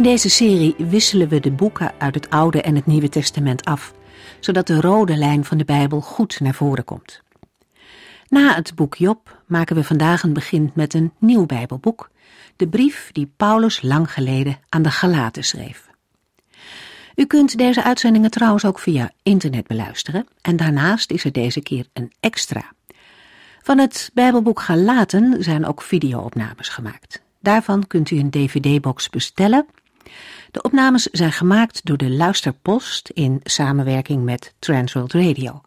In deze serie wisselen we de boeken uit het Oude en het Nieuwe Testament af, zodat de rode lijn van de Bijbel goed naar voren komt. Na het boek Job maken we vandaag een begin met een nieuw Bijbelboek, de brief die Paulus lang geleden aan de Galaten schreef. U kunt deze uitzendingen trouwens ook via internet beluisteren en daarnaast is er deze keer een extra. Van het Bijbelboek Galaten zijn ook videoopnames gemaakt. Daarvan kunt u een dvd-box bestellen de opnames zijn gemaakt door de Luisterpost in samenwerking met Transworld Radio.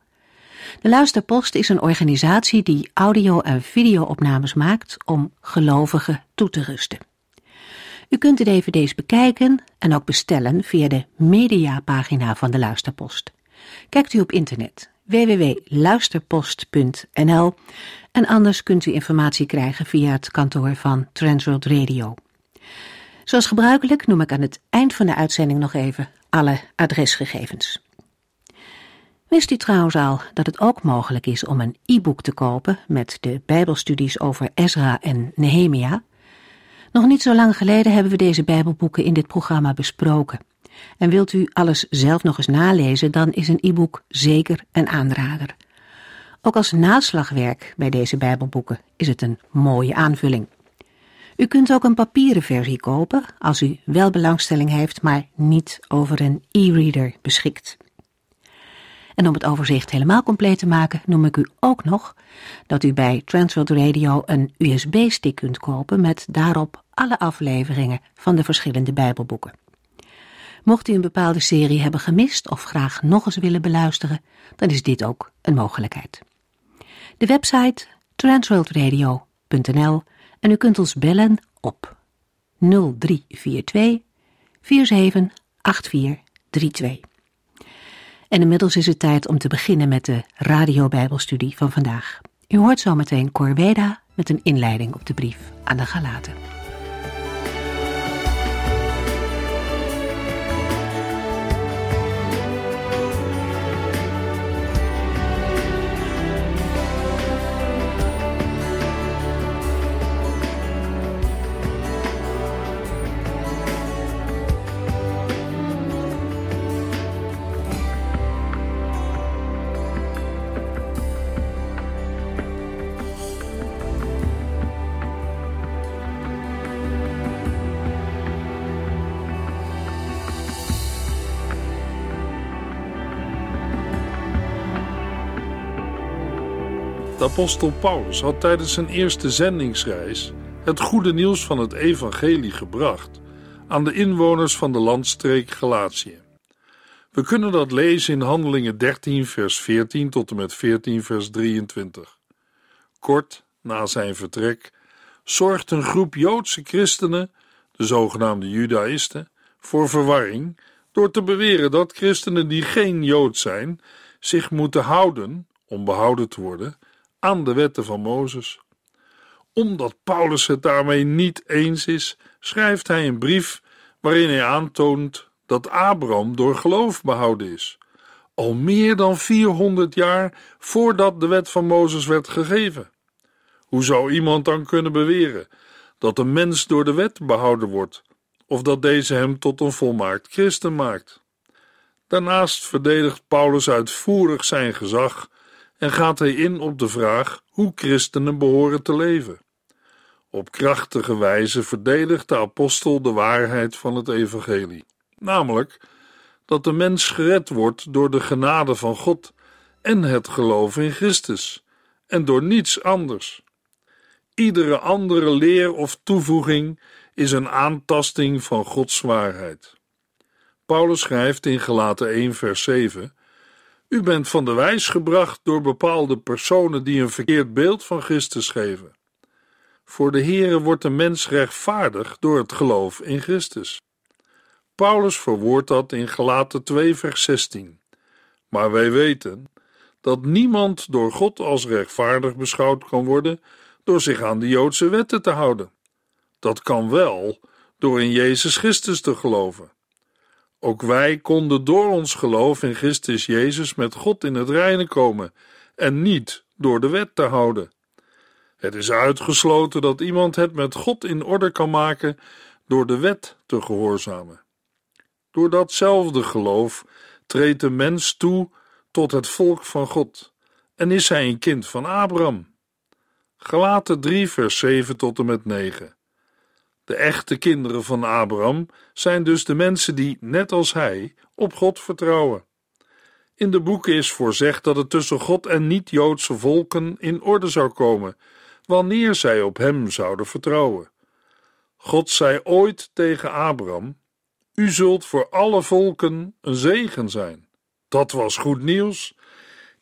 De Luisterpost is een organisatie die audio- en videoopnames maakt om gelovigen toe te rusten. U kunt de dvd's bekijken en ook bestellen via de mediapagina van de Luisterpost. Kijkt u op internet www.luisterpost.nl en anders kunt u informatie krijgen via het kantoor van Transworld Radio. Zoals gebruikelijk noem ik aan het eind van de uitzending nog even alle adresgegevens. Wist u trouwens al dat het ook mogelijk is om een e-book te kopen met de Bijbelstudies over Ezra en Nehemia? Nog niet zo lang geleden hebben we deze Bijbelboeken in dit programma besproken. En wilt u alles zelf nog eens nalezen, dan is een e-book zeker een aanrader. Ook als naslagwerk bij deze Bijbelboeken is het een mooie aanvulling. U kunt ook een papieren versie kopen als u wel belangstelling heeft, maar niet over een e-reader beschikt. En om het overzicht helemaal compleet te maken, noem ik u ook nog dat u bij Transworld Radio een USB-stick kunt kopen met daarop alle afleveringen van de verschillende Bijbelboeken. Mocht u een bepaalde serie hebben gemist of graag nog eens willen beluisteren, dan is dit ook een mogelijkheid. De website transworldradio.nl en u kunt ons bellen op 0342 478432. En inmiddels is het tijd om te beginnen met de radiobijbelstudie van vandaag. U hoort zometeen Corveda met een inleiding op de brief aan de Galaten. Apostel Paulus had tijdens zijn eerste zendingsreis het goede nieuws van het evangelie gebracht aan de inwoners van de landstreek Galatië. We kunnen dat lezen in Handelingen 13 vers 14 tot en met 14 vers 23. Kort na zijn vertrek zorgt een groep Joodse christenen, de zogenaamde Judaïsten, voor verwarring door te beweren dat christenen die geen Jood zijn zich moeten houden, om behouden te worden, aan de wetten van Mozes. Omdat Paulus het daarmee niet eens is, schrijft hij een brief waarin hij aantoont dat Abraham door geloof behouden is, al meer dan 400 jaar voordat de wet van Mozes werd gegeven. Hoe zou iemand dan kunnen beweren dat een mens door de wet behouden wordt, of dat deze hem tot een volmaakt christen maakt? Daarnaast verdedigt Paulus uitvoerig zijn gezag en gaat hij in op de vraag hoe christenen behoren te leven. Op krachtige wijze verdedigt de apostel de waarheid van het evangelie, namelijk dat de mens gered wordt door de genade van God en het geloof in Christus, en door niets anders. Iedere andere leer of toevoeging is een aantasting van Gods waarheid. Paulus schrijft in Galaten 1 vers 7 u bent van de wijs gebracht door bepaalde personen die een verkeerd beeld van Christus geven. Voor de Heere wordt de mens rechtvaardig door het geloof in Christus. Paulus verwoordt dat in Galaten 2, vers 16. Maar wij weten dat niemand door God als rechtvaardig beschouwd kan worden door zich aan de Joodse wetten te houden. Dat kan wel door in Jezus Christus te geloven. Ook wij konden door ons geloof in Christus Jezus met God in het reine komen en niet door de wet te houden. Het is uitgesloten dat iemand het met God in orde kan maken door de wet te gehoorzamen. Door datzelfde geloof treedt de mens toe tot het volk van God en is hij een kind van Abraham. Galaten 3, vers 7 tot en met 9. De echte kinderen van Abraham zijn dus de mensen die, net als hij, op God vertrouwen. In de boeken is voorzegd dat het tussen God en niet-Joodse volken in orde zou komen, wanneer zij op hem zouden vertrouwen. God zei ooit tegen Abraham: U zult voor alle volken een zegen zijn. Dat was goed nieuws.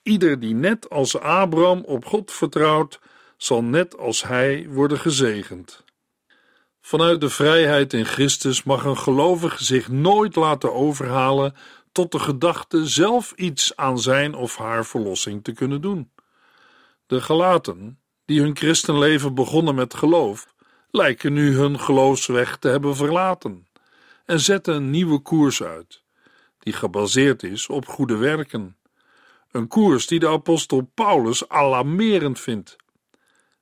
Ieder die net als Abraham op God vertrouwt, zal net als hij worden gezegend. Vanuit de vrijheid in Christus mag een gelovige zich nooit laten overhalen tot de gedachte zelf iets aan zijn of haar verlossing te kunnen doen. De Galaten, die hun christenleven begonnen met geloof, lijken nu hun geloofsweg te hebben verlaten en zetten een nieuwe koers uit, die gebaseerd is op goede werken. Een koers die de apostel Paulus alarmerend vindt.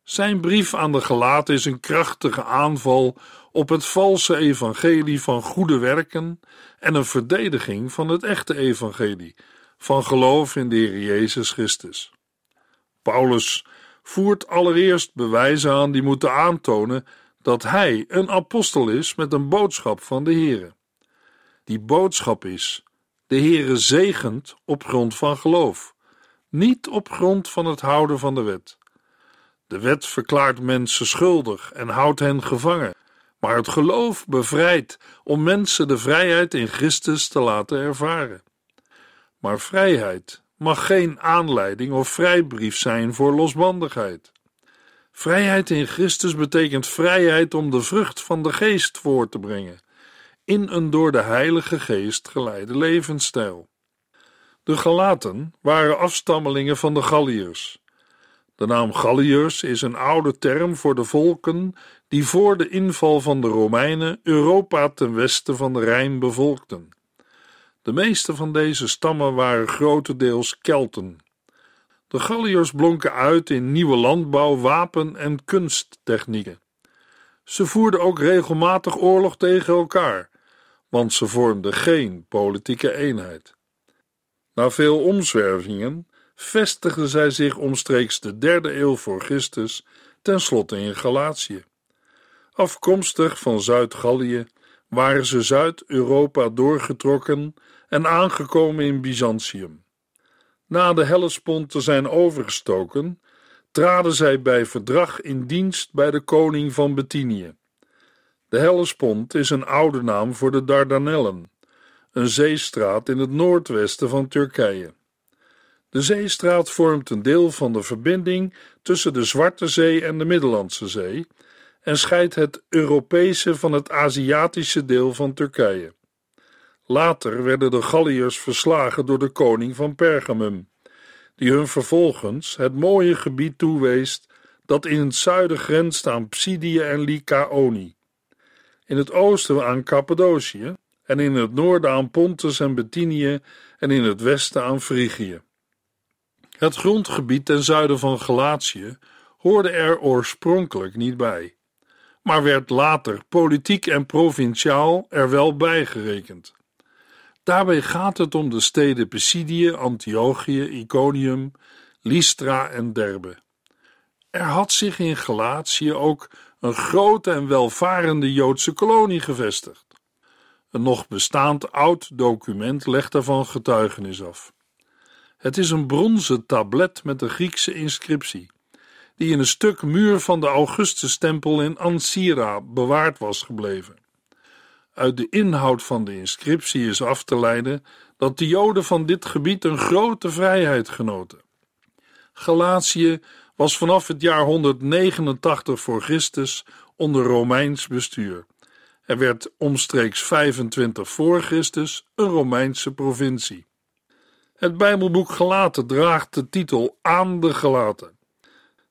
Zijn brief aan de Galaten is een krachtige aanval op het valse evangelie van goede werken en een verdediging van het echte evangelie van geloof in de Heer Jezus Christus. Paulus voert allereerst bewijzen aan die moeten aantonen dat hij een apostel is met een boodschap van de Heere. Die boodschap is: de Heere zegent op grond van geloof, niet op grond van het houden van de wet. De wet verklaart mensen schuldig en houdt hen gevangen, maar het geloof bevrijdt om mensen de vrijheid in Christus te laten ervaren. Maar vrijheid mag geen aanleiding of vrijbrief zijn voor losbandigheid. Vrijheid in Christus betekent vrijheid om de vrucht van de geest voor te brengen, in een door de Heilige Geest geleide levensstijl. De Galaten waren afstammelingen van de Galliërs. De naam Galliërs is een oude term voor de volken die voor de inval van de Romeinen Europa ten westen van de Rijn bevolkten. De meeste van deze stammen waren grotendeels Kelten. De Galliërs blonken uit in nieuwe landbouw, wapen- en kunsttechnieken. Ze voerden ook regelmatig oorlog tegen elkaar, want ze vormden geen politieke eenheid. Na veel omzwervingen vestigden zij zich omstreeks de derde eeuw voor Christus tenslotte in Galatië. Afkomstig van Zuid-Gallië waren ze Zuid-Europa doorgetrokken en aangekomen in Byzantium. Na de Hellespont te zijn overgestoken, traden zij bij verdrag in dienst bij de koning van Bithynië. De Hellespont is een oude naam voor de Dardanellen, een zeestraat in het noordwesten van Turkije. De zeestraat vormt een deel van de verbinding tussen de Zwarte Zee en de Middellandse Zee en scheidt het Europese van het Aziatische deel van Turkije. Later werden de Galliërs verslagen door de koning van Pergamum, die hun vervolgens het mooie gebied toewees dat in het zuiden grenst aan Psidië en Lycaonie, in het oosten aan Cappadocië en in het noorden aan Pontus en Bithynië en in het westen aan Frigië. Het grondgebied ten zuiden van Galatië hoorde er oorspronkelijk niet bij, maar werd later politiek en provinciaal er wel bij gerekend. Daarbij gaat het om de steden Pisidië, Antiochië, Iconium, Lystra en Derbe. Er had zich in Galatië ook een grote en welvarende Joodse kolonie gevestigd. Een nog bestaand oud document legt daarvan getuigenis af. Het is een bronzen tablet met een Griekse inscriptie, die in een stuk muur van de Augustustempel in Ansira bewaard was gebleven. Uit de inhoud van de inscriptie is af te leiden dat de Joden van dit gebied een grote vrijheid genoten. Galatië was vanaf het jaar 189 voor Christus onder Romeins bestuur Er werd omstreeks 25 voor Christus een Romeinse provincie. Het Bijbelboek Gelaten draagt de titel Aan de Gelaten.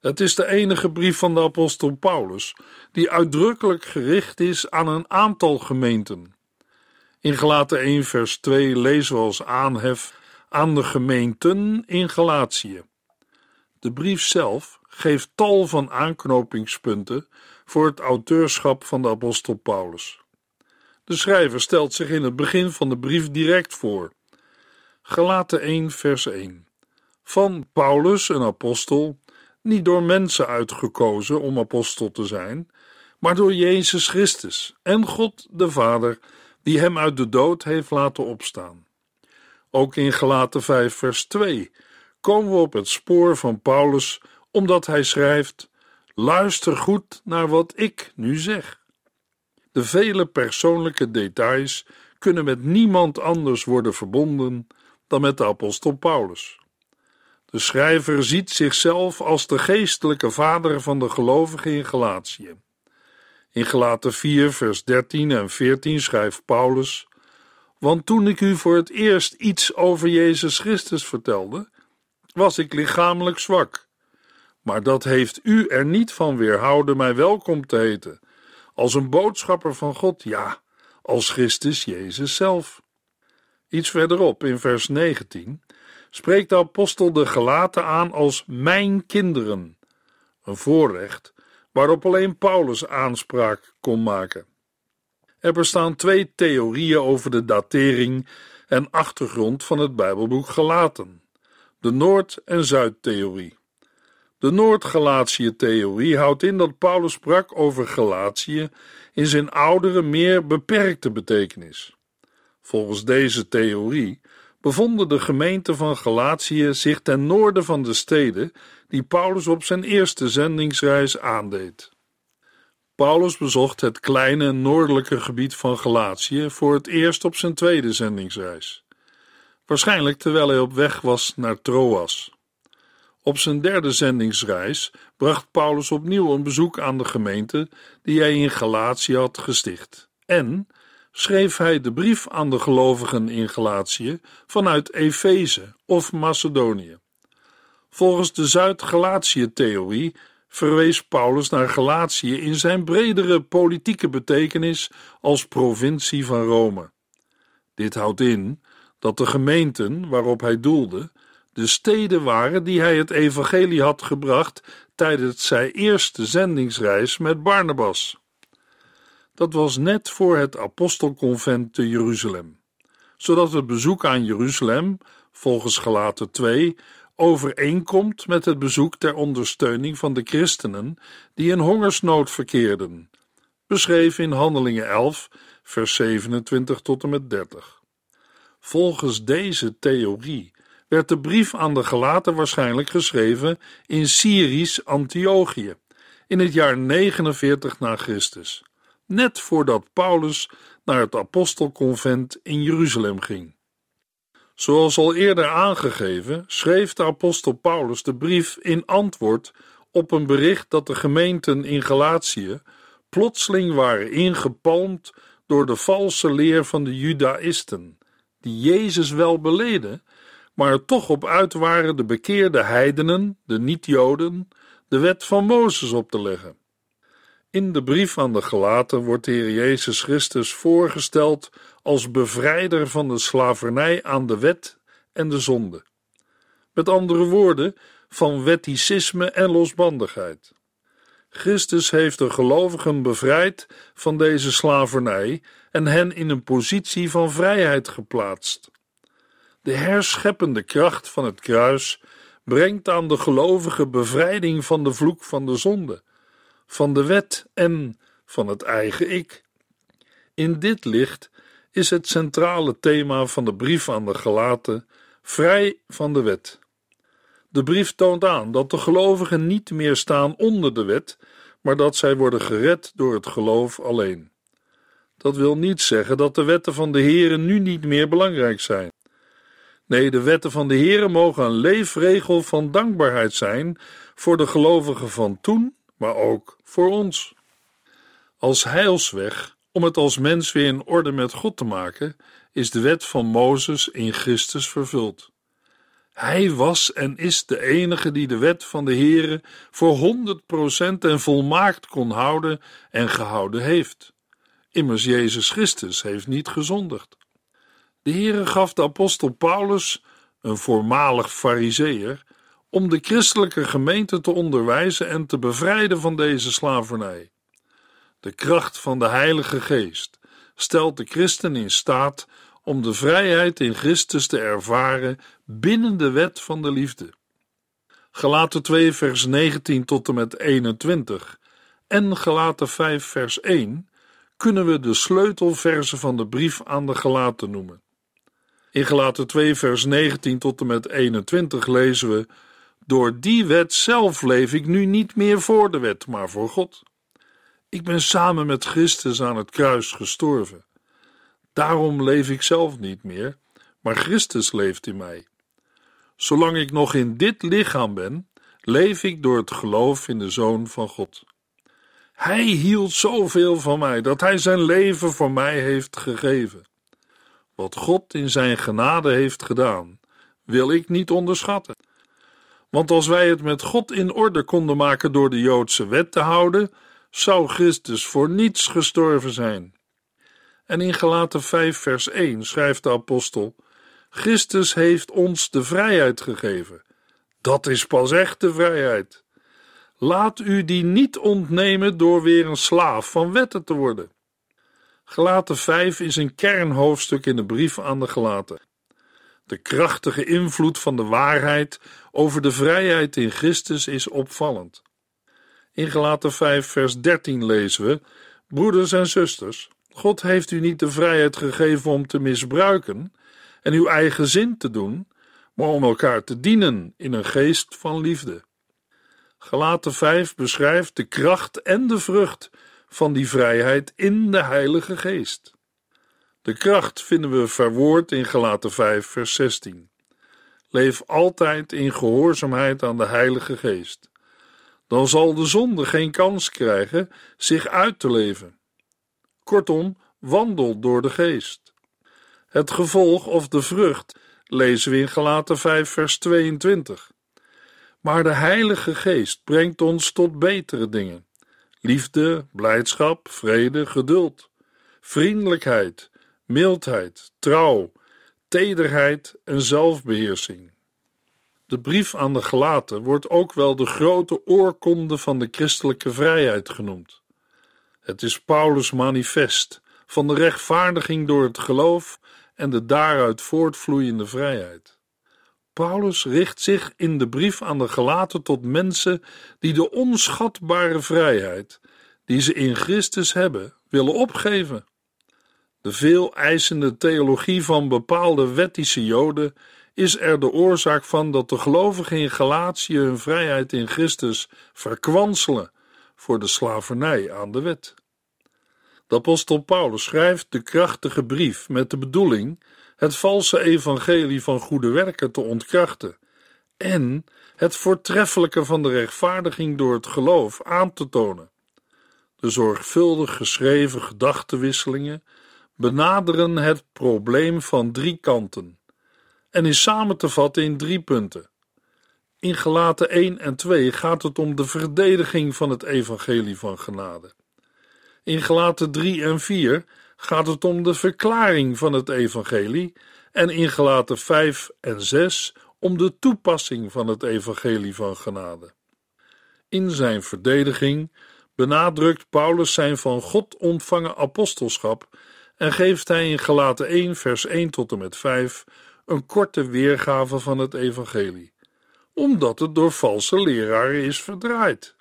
Het is de enige brief van de apostel Paulus die uitdrukkelijk gericht is aan een aantal gemeenten. In Gelaten 1 vers 2 lezen we als aanhef aan de gemeenten in Galatië. De brief zelf geeft tal van aanknopingspunten voor het auteurschap van de apostel Paulus. De schrijver stelt zich in het begin van de brief direct voor. Galaten 1 vers 1 Van Paulus, een apostel, niet door mensen uitgekozen om apostel te zijn, maar door Jezus Christus en God de Vader, die hem uit de dood heeft laten opstaan. Ook in Galaten 5 vers 2 komen we op het spoor van Paulus, omdat hij schrijft: Luister goed naar wat ik nu zeg. De vele persoonlijke details kunnen met niemand anders worden verbonden dan met de apostel Paulus. De schrijver ziet zichzelf als de geestelijke vader van de gelovigen in Galatië. In Galaten 4, vers 13 en 14 schrijft Paulus: Want toen ik u voor het eerst iets over Jezus Christus vertelde, was ik lichamelijk zwak. Maar dat heeft u er niet van weerhouden mij welkom te heten, als een boodschapper van God, ja, als Christus Jezus zelf. Iets verderop, in vers 19, spreekt de apostel de gelaten aan als mijn kinderen, een voorrecht waarop alleen Paulus aanspraak kon maken. Er bestaan twee theorieën over de datering en achtergrond van het Bijbelboek Gelaten: de Noord- en Zuidtheorie. De Noord-Galatië-theorie houdt in dat Paulus sprak over Galatië in zijn oudere, meer beperkte betekenis. Volgens deze theorie bevonden de gemeenten van Galatië zich ten noorden van de steden die Paulus op zijn eerste zendingsreis aandeed. Paulus bezocht het kleine noordelijke gebied van Galatië voor het eerst op zijn tweede zendingsreis, waarschijnlijk terwijl hij op weg was naar Troas. Op zijn derde zendingsreis bracht Paulus opnieuw een bezoek aan de gemeente die hij in Galatië had gesticht en schreef hij de brief aan de gelovigen in Galatië vanuit Efeze of Macedonië. Volgens de Zuid-Galatië-theorie verwees Paulus naar Galatië in zijn bredere politieke betekenis als provincie van Rome. Dit houdt in dat de gemeenten waarop hij doelde de steden waren die hij het evangelie had gebracht tijdens zijn eerste zendingsreis met Barnabas. Dat was net voor het apostelconvent te Jeruzalem, zodat het bezoek aan Jeruzalem, volgens Galaten 2, overeenkomt met het bezoek ter ondersteuning van de christenen die in hongersnood verkeerden, beschreven in Handelingen 11, vers 27 tot en met 30. Volgens deze theorie werd de brief aan de Galaten waarschijnlijk geschreven in Syrisch Antiochië in het jaar 49 na Christus, net voordat Paulus naar het apostelconvent in Jeruzalem ging. Zoals al eerder aangegeven, schreef de apostel Paulus de brief in antwoord op een bericht dat de gemeenten in Galatië plotseling waren ingepalmd door de valse leer van de Judaïsten, die Jezus wel beleden, maar er toch op uit waren de bekeerde heidenen, de niet-Joden, de wet van Mozes op te leggen. In de brief aan de Galaten wordt de Heer Jezus Christus voorgesteld als bevrijder van de slavernij aan de wet en de zonde. Met andere woorden, van wetticisme en losbandigheid. Christus heeft de gelovigen bevrijd van deze slavernij en hen in een positie van vrijheid geplaatst. De herscheppende kracht van het kruis brengt aan de gelovigen bevrijding van de vloek van de zonde, van de wet en van het eigen ik. In dit licht is het centrale thema van de brief aan de Galaten vrij van de wet. De brief toont aan dat de gelovigen niet meer staan onder de wet, maar dat zij worden gered door het geloof alleen. Dat wil niet zeggen dat de wetten van de Here nu niet meer belangrijk zijn. Nee, de wetten van de Here mogen een leefregel van dankbaarheid zijn voor de gelovigen van toen, maar ook voor ons. Als heilsweg Om het als mens weer in orde met God te maken, is de wet van Mozes in Christus vervuld. Hij was en is de enige die de wet van de Heere voor 100% en volmaakt kon houden en gehouden heeft. Immers Jezus Christus heeft niet gezondigd. De Heere gaf de apostel Paulus, een voormalig fariseer, om de christelijke gemeente te onderwijzen en te bevrijden van deze slavernij. De kracht van de Heilige Geest stelt de christen in staat om de vrijheid in Christus te ervaren binnen de wet van de liefde. Gelaten 2 vers 19 tot en met 21 en Gelaten 5 vers 1 kunnen we de sleutelversen van de brief aan de Gelaten noemen. In Gelaten 2 vers 19 tot en met 21 lezen we Door die wet zelf leef ik nu niet meer voor de wet, maar voor God. Ik ben samen met Christus aan het kruis gestorven. Daarom leef ik zelf niet meer, maar Christus leeft in mij. Zolang ik nog in dit lichaam ben, leef ik door het geloof in de Zoon van God. Hij hield zoveel van mij dat hij zijn leven voor mij heeft gegeven. Wat God in zijn genade heeft gedaan, wil ik niet onderschatten. Want als wij het met God in orde konden maken door de Joodse wet te houden, zou Christus voor niets gestorven zijn. En in Galaten 5 vers 1 schrijft de apostel: Christus heeft ons de vrijheid gegeven. Dat is pas echte vrijheid. Laat u die niet ontnemen door weer een slaaf van wetten te worden. Gelaten 5 is een kernhoofdstuk in de brief aan de Gelaten. De krachtige invloed van de waarheid over de vrijheid in Christus is opvallend. In Gelaten 5 vers 13 lezen we: Broeders en zusters, God heeft u niet de vrijheid gegeven om te misbruiken en uw eigen zin te doen, maar om elkaar te dienen in een geest van liefde. Galaten 5 beschrijft de kracht en de vrucht van die vrijheid in de Heilige Geest. De kracht vinden we verwoord in Galaten 5 vers 16. Leef altijd in gehoorzaamheid aan de Heilige Geest. Dan zal de zonde geen kans krijgen zich uit te leven. Kortom, wandel door de geest. Het gevolg of de vrucht lezen we in Galaten 5 vers 22. Maar de Heilige Geest brengt ons tot betere dingen. Liefde, blijdschap, vrede, geduld, vriendelijkheid, mildheid, trouw, tederheid en zelfbeheersing. De brief aan de Galaten wordt ook wel de grote oorkonde van de christelijke vrijheid genoemd. Het is Paulus' manifest van de rechtvaardiging door het geloof en de daaruit voortvloeiende vrijheid. Paulus richt zich in de brief aan de Galaten tot mensen die de onschatbare vrijheid die ze in Christus hebben willen opgeven. De veel eisende theologie van bepaalde wettische Joden is er de oorzaak van dat de gelovigen in Galatië hun vrijheid in Christus verkwanselen voor de slavernij aan de wet. De apostel Paulus schrijft de krachtige brief met de bedoeling het valse evangelie van goede werken te ontkrachten en het voortreffelijke van de rechtvaardiging door het geloof aan te tonen. De zorgvuldig geschreven gedachtenwisselingen benaderen het probleem van drie kanten en is samen te vatten in drie punten. In gelaten 1 en 2 gaat het om de verdediging van het evangelie van genade. In Gelaten 3 en 4 gaat het om de verklaring van het evangelie en in Gelaten 5 en 6 om de toepassing van het evangelie van genade. In zijn verdediging benadrukt Paulus zijn van God ontvangen apostelschap en geeft hij in Gelaten 1 vers 1 tot en met 5 een korte weergave van het evangelie, omdat het door valse leraren is verdraaid.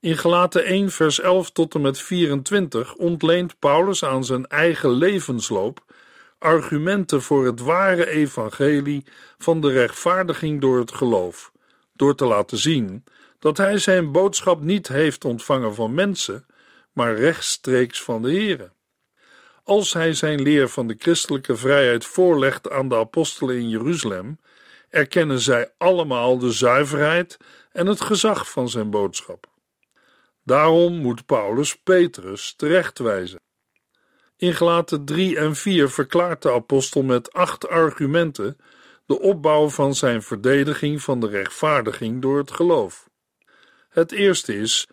In Gelaten 1 vers 11 tot en met 24 ontleent Paulus aan zijn eigen levensloop argumenten voor het ware evangelie van de rechtvaardiging door het geloof, door te laten zien dat hij zijn boodschap niet heeft ontvangen van mensen, maar rechtstreeks van de Here. Als hij zijn leer van de christelijke vrijheid voorlegt aan de apostelen in Jeruzalem, erkennen zij allemaal de zuiverheid en het gezag van zijn boodschap. Daarom moet Paulus Petrus terechtwijzen. In Gelaten 3 en 4 verklaart de apostel met acht argumenten de opbouw van zijn verdediging van de rechtvaardiging door het geloof. Het eerste is: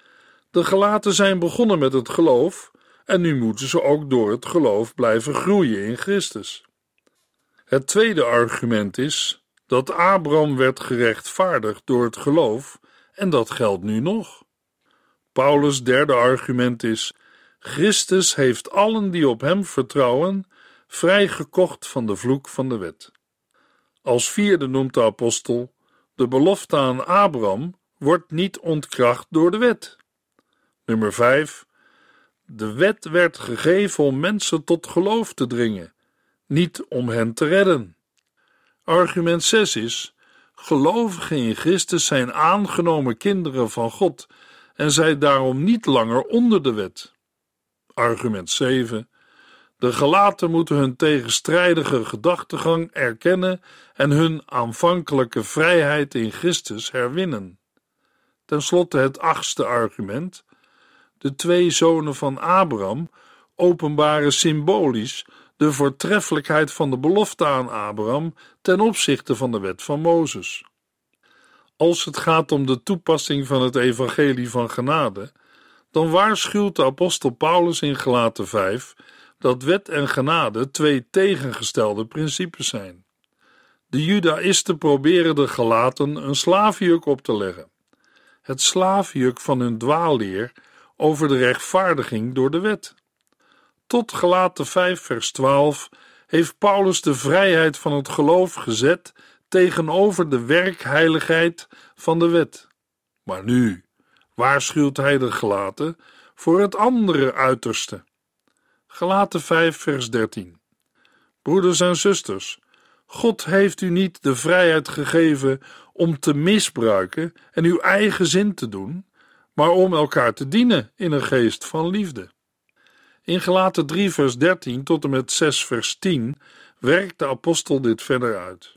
de gelaten zijn begonnen met het geloof en nu moeten ze ook door het geloof blijven groeien in Christus. Het tweede argument is dat Abraham werd gerechtvaardigd door het geloof en dat geldt nu nog. Paulus' derde argument is: Christus heeft allen die op hem vertrouwen vrijgekocht van de vloek van de wet. Als vierde noemt de apostel: de belofte aan Abraham wordt niet ontkracht door de wet. Nummer 5. De wet werd gegeven om mensen tot geloof te dringen, niet om hen te redden. Argument 6 is: gelovigen in Christus zijn aangenomen kinderen van God en zij daarom niet langer onder de wet. Argument 7. De gelaten moeten hun tegenstrijdige gedachtegang erkennen en hun aanvankelijke vrijheid in Christus herwinnen. Ten slotte het achtste argument. De twee zonen van Abraham openbaren symbolisch de voortreffelijkheid van de belofte aan Abraham ten opzichte van de wet van Mozes. Als het gaat om de toepassing van het evangelie van genade, dan waarschuwt de apostel Paulus in Gelaten 5 dat wet en genade twee tegengestelde principes zijn. De Judaïsten proberen de Galaten een slaafjuk op te leggen. Het slaafjuk van hun dwaalleer over de rechtvaardiging door de wet. Tot Gelaten 5 vers 12 heeft Paulus de vrijheid van het geloof gezet tegenover de werkheiligheid van de wet. Maar nu waarschuwt hij de gelaten voor het andere uiterste. Gelaten 5 vers 13 Broeders en zusters, God heeft u niet de vrijheid gegeven om te misbruiken en uw eigen zin te doen, maar om elkaar te dienen in een geest van liefde. In Gelaten 3 vers 13 tot en met 6 vers 10 werkt de apostel dit verder uit.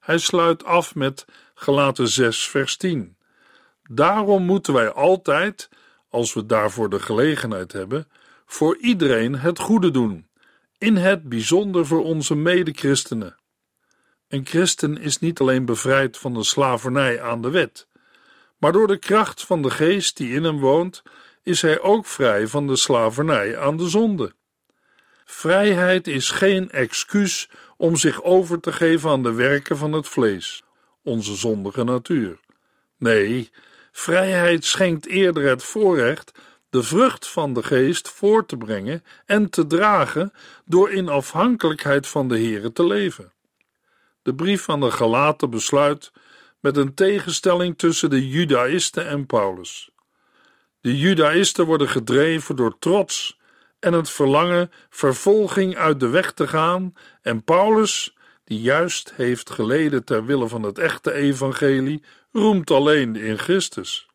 Hij sluit af met Gelaten 6 vers 10. Daarom moeten wij altijd, als we daarvoor de gelegenheid hebben, voor iedereen het goede doen, in het bijzonder voor onze medechristenen. Een christen is niet alleen bevrijd van de slavernij aan de wet, maar door de kracht van de geest die in hem woont, is hij ook vrij van de slavernij aan de zonde. Vrijheid is geen excuus om zich over te geven aan de werken van het vlees, onze zondige natuur. Nee, vrijheid schenkt eerder het voorrecht de vrucht van de geest voor te brengen en te dragen door in afhankelijkheid van de Here te leven. De brief van de Galaten besluit met een tegenstelling tussen de Judaïsten en Paulus. De Judaïsten worden gedreven door trots en het verlangen vervolging uit de weg te gaan, en Paulus, die juist heeft geleden ter wille van het echte evangelie, roemt alleen in Christus.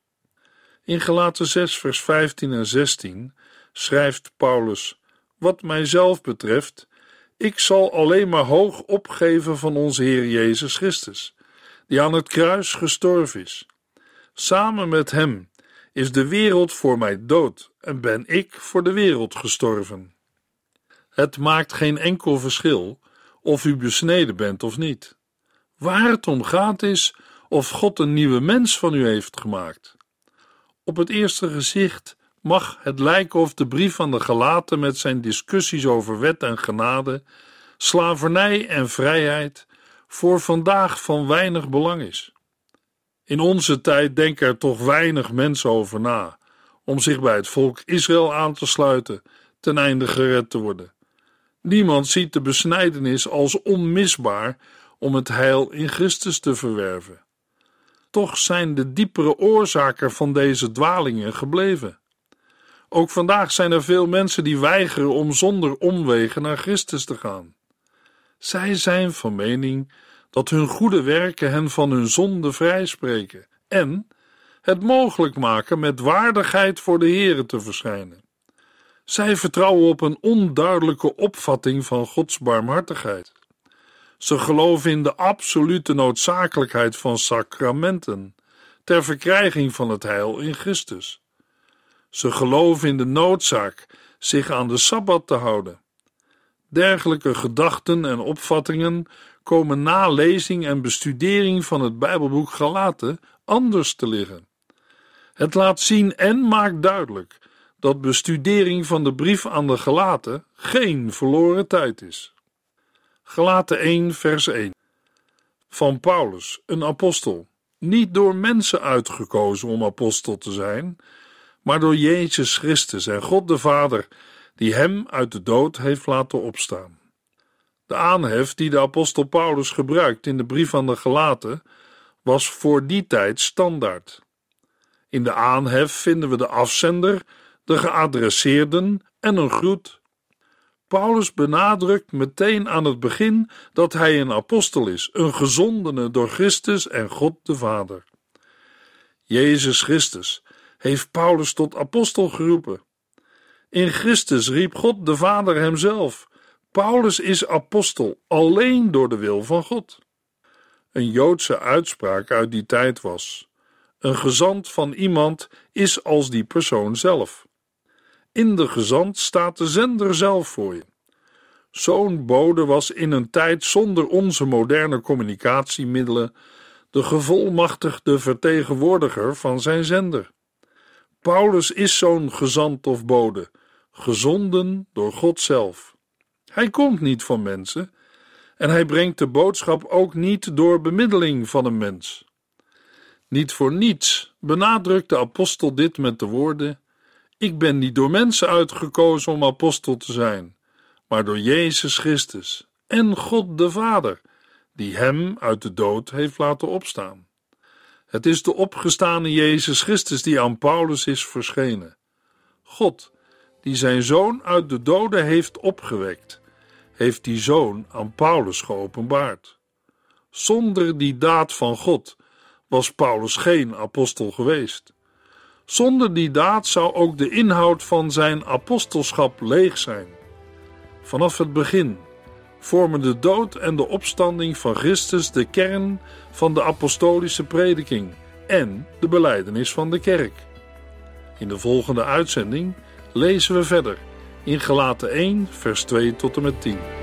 In Gelaten 6, vers 15 en 16 schrijft Paulus: Wat mijzelf betreft, ik zal alleen maar hoog opgeven van onze Heer Jezus Christus, die aan het kruis gestorven is. Samen met Hem is de wereld voor mij dood en ben ik voor de wereld gestorven. Het maakt geen enkel verschil of u besneden bent of niet. Waar het om gaat is of God een nieuwe mens van u heeft gemaakt. Op het eerste gezicht mag het lijken of de brief van de Galaten met zijn discussies over wet en genade, slavernij en vrijheid voor vandaag van weinig belang is. In onze tijd denken er toch weinig mensen over na om zich bij het volk Israël aan te sluiten, ten einde gered te worden. Niemand ziet de besnijdenis als onmisbaar om het heil in Christus te verwerven. Toch zijn de diepere oorzaken van deze dwalingen gebleven. Ook vandaag zijn er veel mensen die weigeren om zonder omwegen naar Christus te gaan. Zij zijn van mening dat hun goede werken hen van hun zonde vrijspreken en het mogelijk maken met waardigheid voor de Here te verschijnen. Zij vertrouwen op een onduidelijke opvatting van Gods barmhartigheid. Ze geloven in de absolute noodzakelijkheid van sacramenten ter verkrijging van het heil in Christus. Ze geloven in de noodzaak zich aan de sabbat te houden. Dergelijke gedachten en opvattingen komen na lezing en bestudering van het Bijbelboek Galaten anders te liggen. Het laat zien en maakt duidelijk dat bestudering van de brief aan de Galaten geen verloren tijd is. Galaten 1 vers 1 Van Paulus, een apostel, niet door mensen uitgekozen om apostel te zijn, maar door Jezus Christus en God de Vader, die hem uit de dood heeft laten opstaan. De aanhef die de apostel Paulus gebruikt in de brief aan de Galaten was voor die tijd standaard. In de aanhef vinden we de afzender, de geadresseerden en een groet. Paulus benadrukt meteen aan het begin dat hij een apostel is, een gezondene door Christus en God de Vader. Jezus Christus heeft Paulus tot apostel geroepen. In Christus riep God de Vader hemzelf. Paulus is apostel alleen door de wil van God. Een Joodse uitspraak uit die tijd was: Een gezant van iemand is als die persoon zelf. In de gezant staat de zender zelf voor je. Zo'n bode was in een tijd zonder onze moderne communicatiemiddelen de gevolmachtigde vertegenwoordiger van zijn zender. Paulus is zo'n gezant of bode, gezonden door God zelf. Hij komt niet van mensen en hij brengt de boodschap ook niet door bemiddeling van een mens. Niet voor niets benadrukt de apostel dit met de woorden: Ik ben niet door mensen uitgekozen om apostel te zijn, maar door Jezus Christus en God de Vader, die hem uit de dood heeft laten opstaan. Het is de opgestane Jezus Christus die aan Paulus is verschenen. God, die zijn zoon uit de doden heeft opgewekt, heeft die zoon aan Paulus geopenbaard. Zonder die daad van God was Paulus geen apostel geweest. Zonder die daad zou ook de inhoud van zijn apostelschap leeg zijn. Vanaf het begin vormen de dood en de opstanding van Christus de kern van de apostolische prediking en de beleidenis van de kerk. In de volgende uitzending lezen we verder in Gelaten 1, vers 2 tot en met 10.